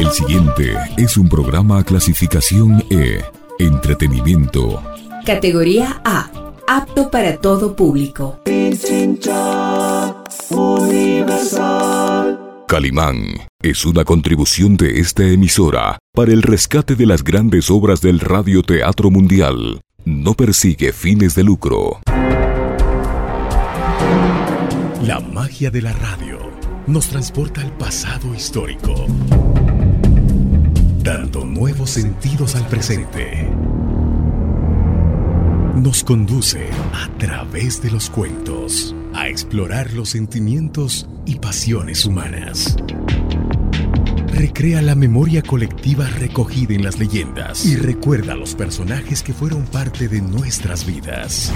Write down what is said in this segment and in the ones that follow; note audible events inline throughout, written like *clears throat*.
El siguiente es un programa clasificación E, entretenimiento. Categoría A, apto para todo público. Calimán es una contribución de esta emisora para el rescate de las grandes obras del radioteatro mundial. No persigue fines de lucro. La magia de la radio nos transporta al pasado histórico, dando nuevos sentidos al presente. Nos conduce a través de los cuentos a explorar los sentimientos y pasiones humanas. Recrea la memoria colectiva recogida en las leyendas y recuerda los personajes que fueron parte de nuestras vidas.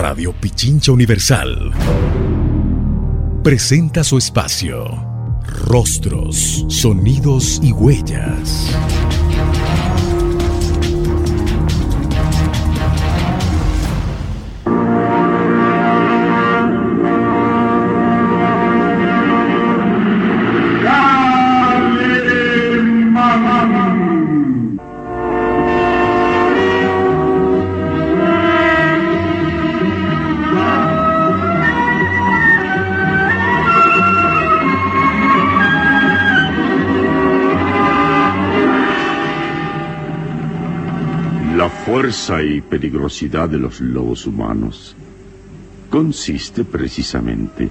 Radio Pichincha Universal presenta su espacio. Rostros, sonidos y huellas. Fuerza y peligrosidad de los lobos humanos consiste precisamente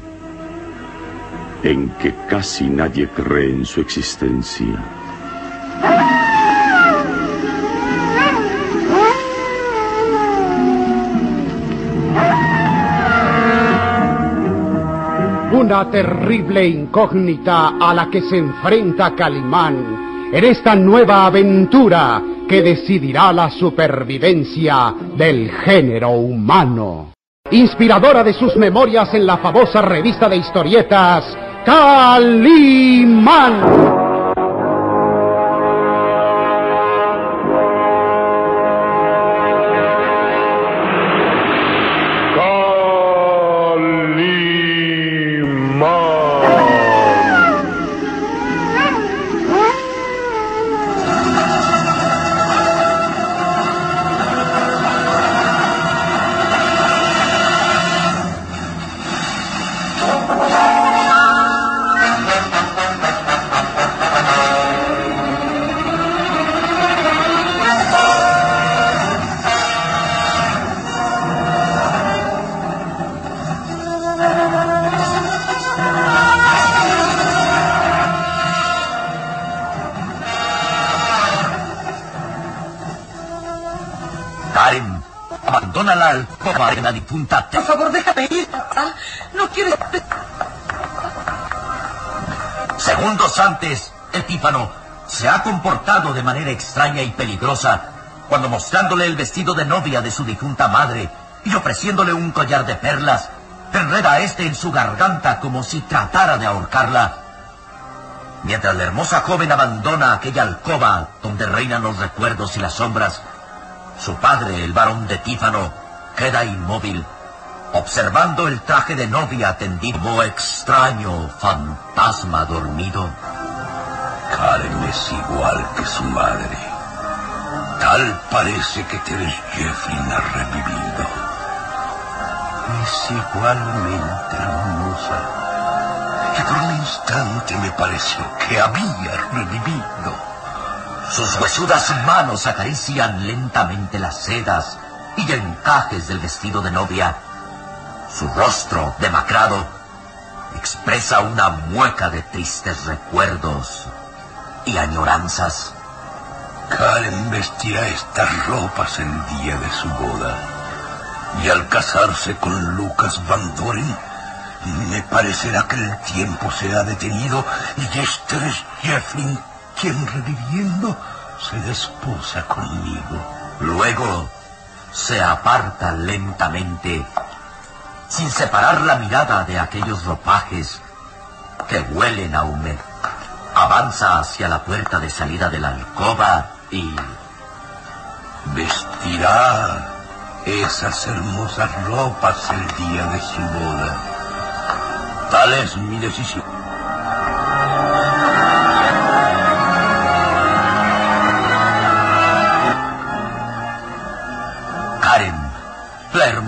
en que casi nadie cree en su existencia. Una terrible incógnita a la que se enfrenta Calimán en esta nueva aventura que decidirá la supervivencia del género humano. Inspiradora de sus memorias en la famosa revista de historietas, Calimán. Por favor, déjame ir. No quiero... Segundos antes, el tífano se ha comportado de manera extraña y peligrosa cuando mostrándole el vestido de novia de su difunta madre y ofreciéndole un collar de perlas, enreda a este en su garganta como si tratara de ahorcarla. Mientras la hermosa joven abandona aquella alcoba donde reinan los recuerdos y las sombras, su padre, el varón de Tífano, queda inmóvil, observando el traje de novia tendido como extraño fantasma dormido. Karen es igual que su madre. Tal parece que Teres Jeffrey ha revivido. Es igualmente hermosa. Y por un instante me pareció que había revivido. Sus huesudas manos acarician lentamente las sedas y encajes del vestido de novia. Su rostro, demacrado, expresa una mueca de tristes recuerdos y añoranzas. Karen vestirá estas ropas el día de su boda. Y al casarse con Lucas Van Doren, me parecerá que el tiempo se ha detenido y Esther es Jeffrey quien reviviendo se desposa conmigo. Luego se aparta lentamente, sin separar la mirada de aquellos ropajes que huelen a humedad. Avanza hacia la puerta de salida de la alcoba y... Vestirá esas hermosas ropas el día de su boda. Tal es mi decisión.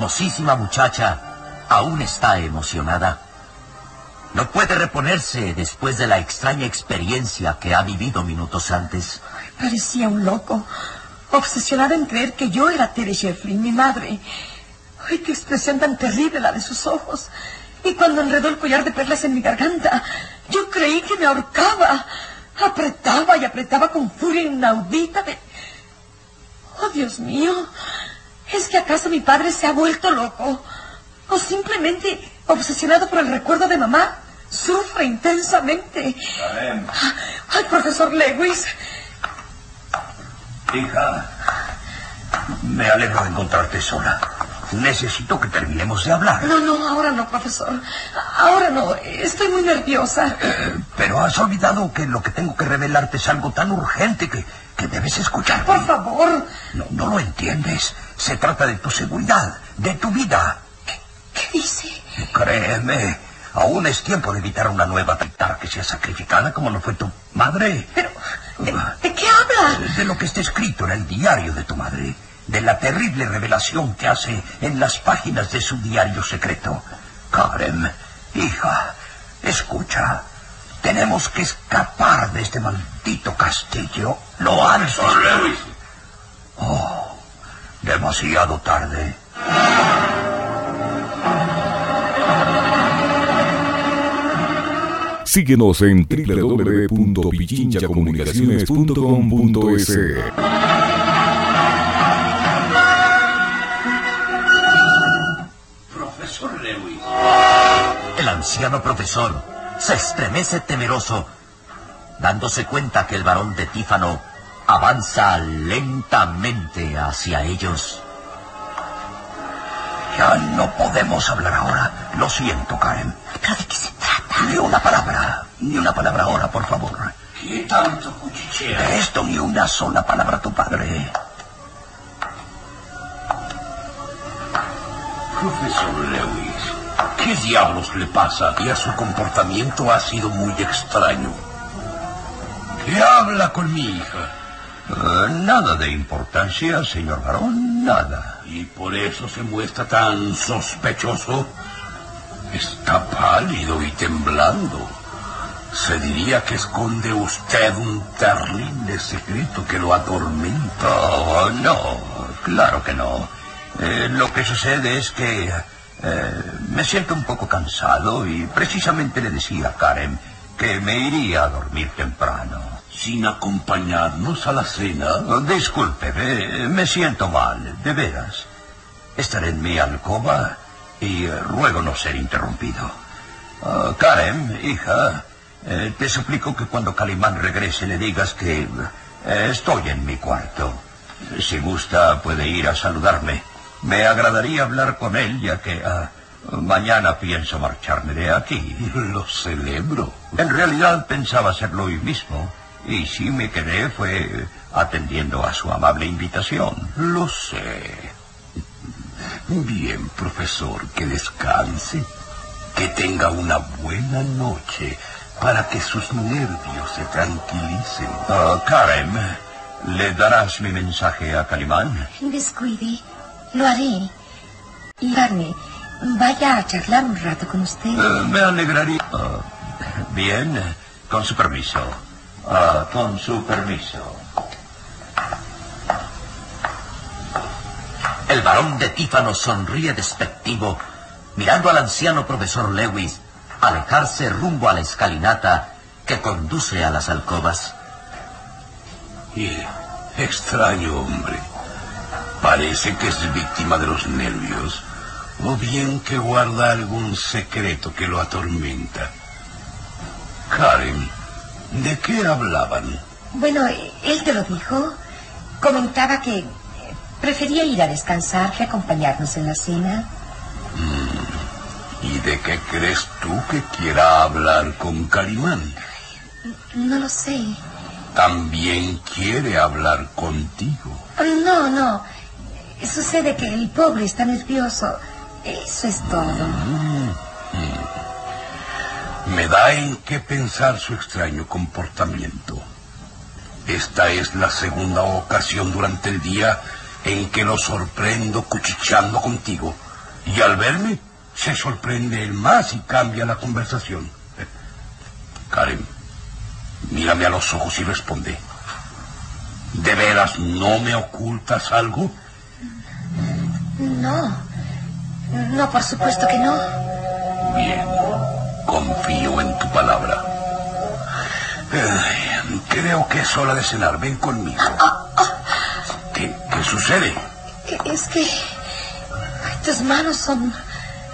Hermosísima muchacha, aún está emocionada. No puede reponerse después de la extraña experiencia que ha vivido minutos antes. Parecía un loco, obsesionado en creer que yo era Terry Shefflin, mi madre. Ay, qué expresión tan terrible la de sus ojos. Y cuando enredó el collar de perlas en mi garganta, yo creí que me ahorcaba. Apretaba y apretaba con furia inaudita de... Oh, Dios mío. ¿Es que acaso mi padre se ha vuelto loco? ¿O simplemente obsesionado por el recuerdo de mamá? Sufre intensamente. Ay, profesor Lewis. Hija, me alegro de encontrarte sola. Necesito que terminemos de hablar. No, no, ahora no, profesor. Ahora no. Estoy muy nerviosa. Eh, *clears throat* pero has olvidado que lo que tengo que revelarte es algo tan urgente que, que debes escuchar. Por favor. No, no lo entiendes. Se trata de tu seguridad, de tu vida. ¿Qué dice? Créeme, aún es tiempo de evitar una nueva Pitar que sea sacrificada como lo fue tu madre. Pero, ¿de, de qué habla? De lo que está escrito en el diario de tu madre. De la terrible revelación que hace en las páginas de su diario secreto. Karen, hija, escucha. Tenemos que escapar de este maldito castillo lo antes. Lewis. Oh, demasiado tarde. Síguenos en www.pichinchacomunicaciones.com.es. Profesor Lewis. El anciano profesor se estremece temeroso, dándose cuenta que el varón de Tífano avanza lentamente hacia ellos. Ya no podemos hablar ahora. Lo siento, Karen. ¿Pero de qué se trata? Ni una palabra. Ni una palabra ahora, por favor. ¿Qué tanto cuchichea? De esto ni una sola palabra a tu padre. Profesor Lewis, ¿qué diablos le pasa? Y a su comportamiento ha sido muy extraño. ¿Qué habla con mi hija? Eh, nada de importancia, señor varón, nada. ¿Y por eso se muestra tan sospechoso? Está pálido y temblando. Se diría que esconde usted un terrible secreto que lo atormenta. Oh, no, claro que no. Eh, lo que sucede es que eh, me siento un poco cansado y precisamente le decía a Karen que me iría a dormir temprano. ¿Sin acompañarnos a la cena? Discúlpeme, me siento mal, de veras. Estaré en mi alcoba y eh, ruego no ser interrumpido. Ah, Karen, hija, eh, te suplico que cuando Calimán regrese le digas que eh, estoy en mi cuarto. Si gusta, puede ir a saludarme. Me agradaría hablar con él, ya que ah, mañana pienso marcharme de aquí. *laughs* Lo celebro. En realidad pensaba hacerlo hoy mismo. Y si me quedé fue atendiendo a su amable invitación. Lo sé. Bien, profesor, que descanse. Que tenga una buena noche para que sus nervios se tranquilicen. Ah, Karen, ¿le darás mi mensaje a Calimán? Descuide. Lo haré. Y Barney, vaya a charlar un rato con usted. Eh, me alegraría. Ah, bien, con su permiso. Ah, con su permiso. El varón de Tífano sonríe despectivo, mirando al anciano profesor Lewis alejarse rumbo a la escalinata que conduce a las alcobas. Y extraño hombre. Parece que es víctima de los nervios. O bien que guarda algún secreto que lo atormenta. Karen, ¿de qué hablaban? Bueno, él te lo dijo. Comentaba que prefería ir a descansar que acompañarnos en la cena. ¿Y de qué crees tú que quiera hablar con Calimán? No lo sé. También quiere hablar contigo. No, no. Sucede que el pobre está nervioso. Eso es todo. Me da en qué pensar su extraño comportamiento. Esta es la segunda ocasión durante el día en que lo sorprendo cuchicheando contigo. Y al verme, se sorprende el más y cambia la conversación. *laughs* Karen, mírame a los ojos y responde. ¿De veras no me ocultas algo? No. No, por supuesto que no. Bien. Confío en tu palabra. creo que es hora de cenar. Ven conmigo. ¿Qué, qué sucede? Es que tus manos son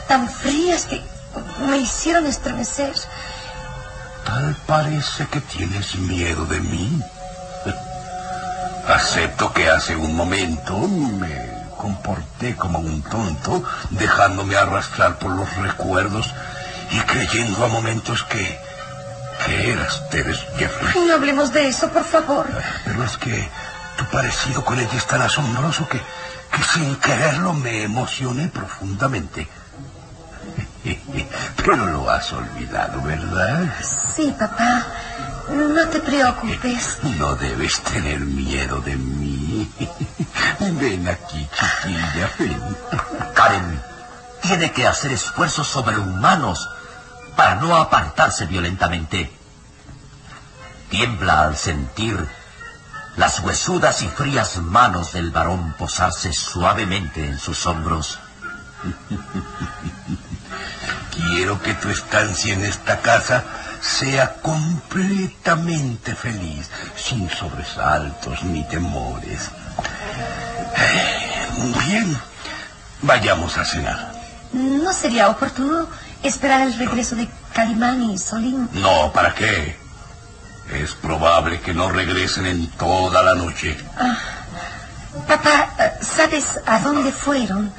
tan frías que me hicieron estremecer. Tal parece que tienes miedo de mí. *laughs* Acepto que hace un momento me comporté como un tonto, dejándome arrastrar por los recuerdos y creyendo a momentos que, que eras Teres Jeffrey. No hablemos de eso, por favor. Pero es que tu parecido con ella es tan asombroso que, que sin quererlo me emocioné profundamente. *laughs* Pero lo has olvidado, ¿verdad? Sí, papá. No te preocupes. No debes tener miedo de mí. *laughs* Ven aquí, chiquilla. Karen tiene que hacer esfuerzos sobrehumanos para no apartarse violentamente. Tiembla al sentir las huesudas y frías manos del varón posarse suavemente en sus hombros. *laughs* Quiero que tu estancia en esta casa sea completamente feliz, sin sobresaltos ni temores. Bien, vayamos a cenar. ¿No sería oportuno esperar el regreso de Calimán y Solín? No, ¿para qué? Es probable que no regresen en toda la noche. Ah, papá, ¿sabes a dónde fueron?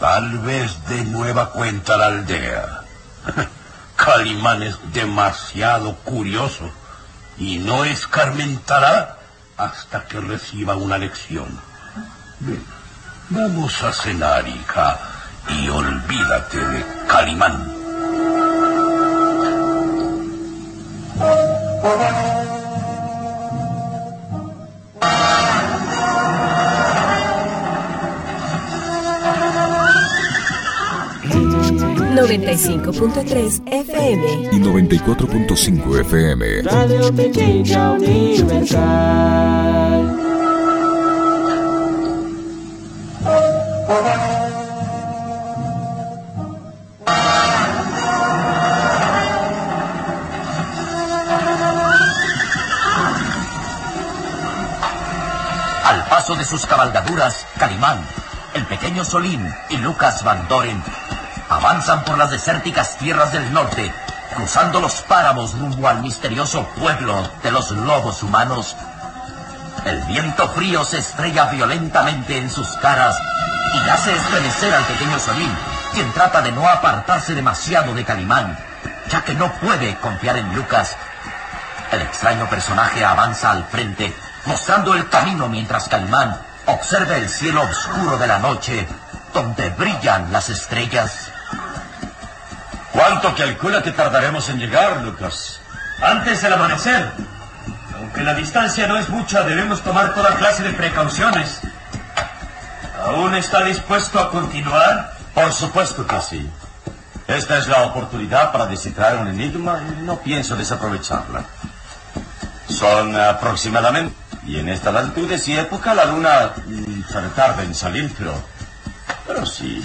Tal vez de nueva cuenta a la aldea. *laughs* Calimán es demasiado curioso y no escarmentará hasta que reciba una lección. Vamos a cenar, hija, y olvídate de Calimán. 95.3 FM y 94.5 FM. Radio Pequeña Universal. Paso de sus cabalgaduras, Calimán, el pequeño Solín y Lucas Van Doren avanzan por las desérticas tierras del norte, cruzando los páramos rumbo al misterioso pueblo de los lobos humanos. El viento frío se estrella violentamente en sus caras y hace estremecer al pequeño Solín, quien trata de no apartarse demasiado de Calimán, ya que no puede confiar en Lucas. El extraño personaje avanza al frente, mostrando el camino mientras Calimán observa el cielo oscuro de la noche, donde brillan las estrellas. ¿Cuánto calcula que tardaremos en llegar, Lucas? Antes del amanecer. Aunque la distancia no es mucha, debemos tomar toda clase de precauciones. ¿Aún está dispuesto a continuar? Por supuesto que sí. Esta es la oportunidad para descifrar un enigma y no pienso desaprovecharla. Son aproximadamente, y en estas latitudes y época la luna mm, se tarda en salir, pero, pero sí,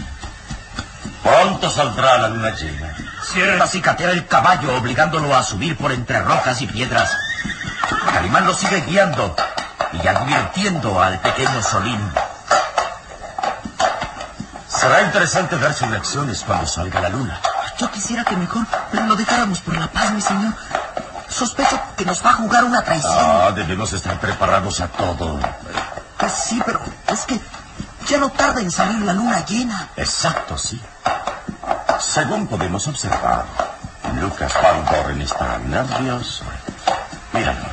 Pronto saldrá la luna llena. Cierra cicatera el caballo, obligándolo a subir por entre rocas y piedras. Calimán lo sigue guiando y advirtiendo al pequeño Solín. Será interesante ver sus reacciones cuando salga la luna. Yo quisiera que mejor lo dejáramos por la paz, mi señor. Sospecho que nos va a jugar una traición. Ah, debemos estar preparados a todo. Pues sí, pero es que ya no tarda en salir la luna llena. Exacto, sí. Según podemos observar, Lucas Van Doren está nervioso. Míralo.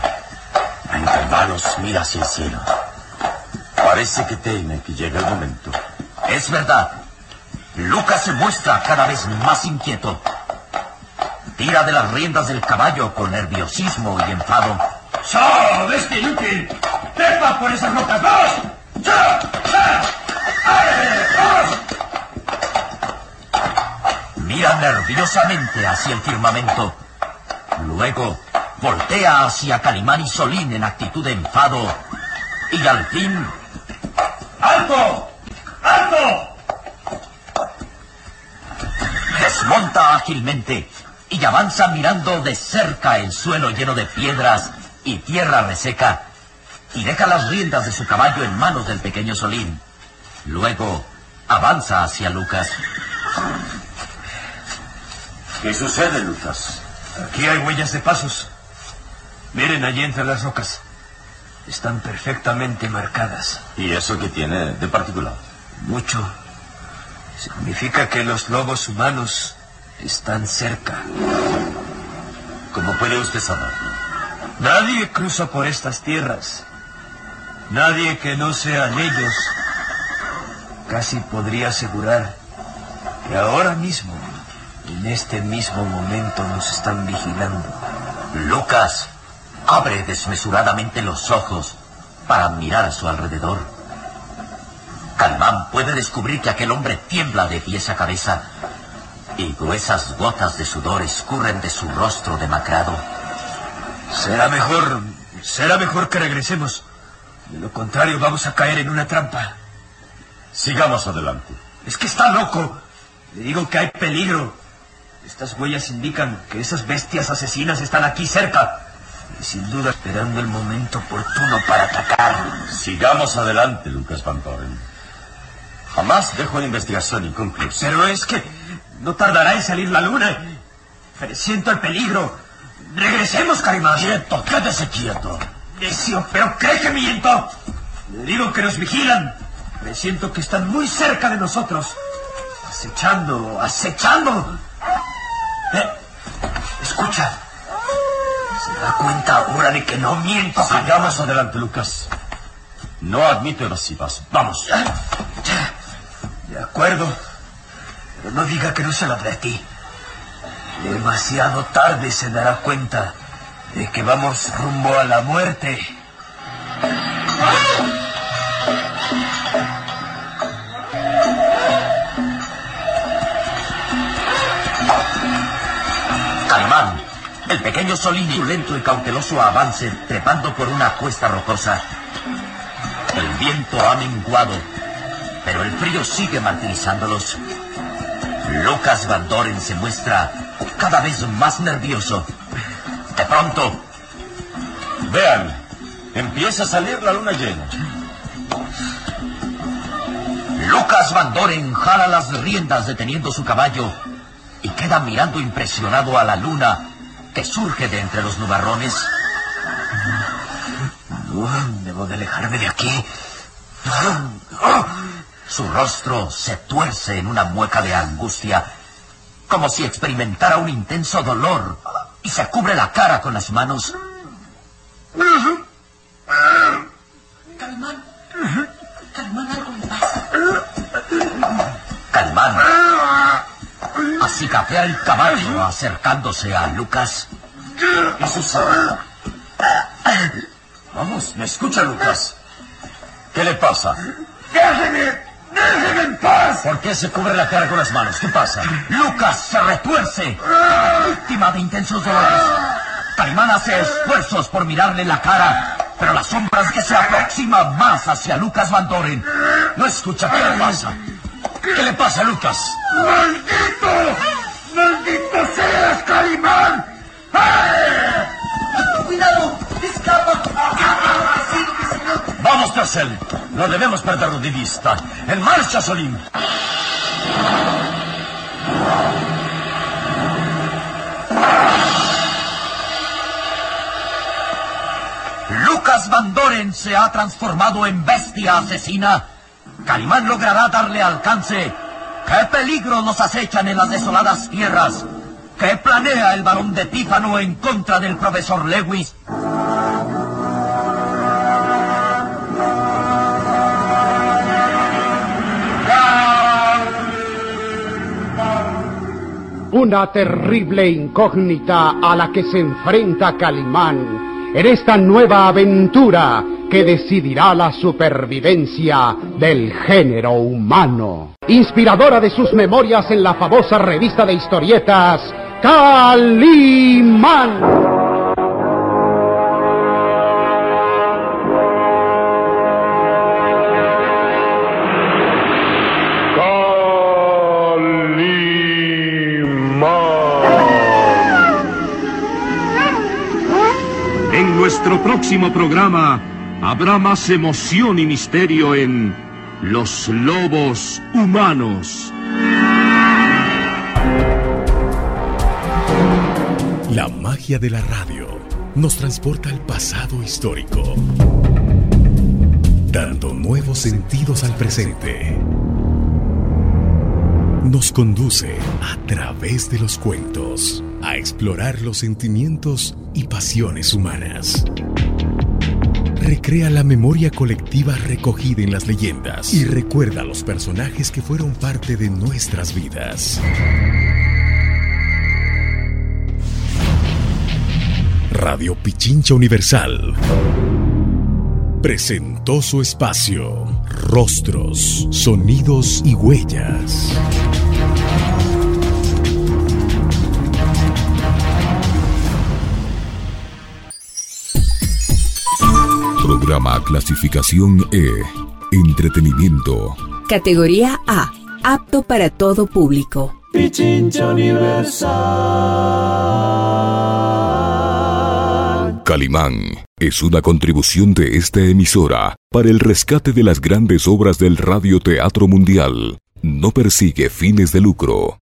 A intervalos mira hacia el cielo. Parece que teme que llegue el momento. Es verdad. Lucas se muestra cada vez más inquieto. Tira de las riendas del caballo con nerviosismo y enfado. ¡Chao, bestia inútil! ¡Trepa por esas rocas! ¡Vamos! ¡Chao! ¡Vamos! Mira nerviosamente hacia el firmamento. Luego voltea hacia Calimán y Solín en actitud de enfado. Y al fin... ¡Alto! ¡Alto! Desmonta ágilmente y avanza mirando de cerca el suelo lleno de piedras y tierra reseca y deja las riendas de su caballo en manos del pequeño Solín. Luego avanza hacia Lucas. ¿Qué sucede, Lucas? Aquí hay huellas de pasos. Miren allí entre las rocas. Están perfectamente marcadas. ¿Y eso qué tiene de particular? Mucho. Significa que los lobos humanos están cerca. ¿Cómo puede usted saber? Nadie cruza por estas tierras. Nadie que no sean ellos. Casi podría asegurar que ahora mismo, en este mismo momento, nos están vigilando. Lucas abre desmesuradamente los ojos para mirar a su alrededor. Calmán puede descubrir que aquel hombre tiembla de pies a cabeza y gruesas gotas de sudor escurren de su rostro demacrado. Será mejor, será mejor que regresemos. De lo contrario, vamos a caer en una trampa. Sigamos adelante. Es que está loco. Le digo que hay peligro. Estas huellas indican que esas bestias asesinas están aquí cerca. Y sin duda esperando el momento oportuno para atacar. Sigamos adelante, Lucas Van Doren. Jamás dejo una investigación inconclusa. Pero es que no tardará en salir la luna. Siento el peligro. Regresemos, Carimán. Quieto, quédese quieto. Necio, pero cree que miento. Le digo que nos vigilan. Me siento que están muy cerca de nosotros. Acechando, acechando. Eh, escucha. Se da cuenta ahora de que no miento. Sigamos adelante, Lucas. No admito evasivas. Vamos. De acuerdo. No diga que no se lo advertí. Demasiado tarde se dará cuenta de que vamos rumbo a la muerte. Calimán, el pequeño Solín su lento y cauteloso avance trepando por una cuesta rocosa. El viento ha menguado, pero el frío sigue martirizándolos. Lucas Van Doren se muestra cada vez más nervioso. De pronto, Vean, empieza a salir la luna llena. Lucas Van Doren jala las riendas deteniendo su caballo y queda mirando impresionado a la luna que surge de entre los nubarrones. Debo de alejarme de aquí. Su rostro se tuerce en una mueca de angustia, como si experimentara un intenso dolor, y se cubre la cara con las manos. Calmán. Calmán, algo me pasa. Calmán acicafea el caballo acercándose a Lucas. ¿Qué sucede? Vamos, me escucha, Lucas. ¿Qué le pasa? ¡Déjeme! ¿Por qué se cubre la cara con las manos? ¿Qué pasa? Lucas se retuerce, víctima de intensos dolores. Calimán hace esfuerzos por mirarle la cara, pero la sombra es que se aproxima más hacia Lucas Van Doren. No escucha qué le pasa. ¿Qué le pasa a Lucas? ¡Maldito! ¡Maldito seas, Calimán! ¡Cuidado! ¡Escapa! Vamos tras él. No debemos perderlo de vista. ¡En marcha, Solín! Doren se ha transformado en bestia asesina. Calimán logrará darle alcance. ¿Qué peligro nos acechan en las desoladas tierras? ¿Qué planea el varón de Tífano en contra del profesor Lewis? una terrible incógnita a la que se enfrenta Calimán en esta nueva aventura que decidirá la supervivencia del género humano. Inspiradora de sus memorias en la famosa revista de historietas, Calimán. Nuestro próximo programa habrá más emoción y misterio en Los Lobos Humanos. La magia de la radio nos transporta al pasado histórico, dando nuevos sentidos al presente. Nos conduce a través de los cuentos a explorar los sentimientos y pasiones humanas. Recrea la memoria colectiva recogida en las leyendas y recuerda a los personajes que fueron parte de nuestras vidas. Radio Pichincha Universal presentó su espacio Rostros, Sonidos y Huellas. Programa clasificación E. Entretenimiento. Categoría A. Apto para todo público. Pichincha Universal. Calimán es una contribución de esta emisora para el rescate de las grandes obras del radioteatro mundial. No persigue fines de lucro.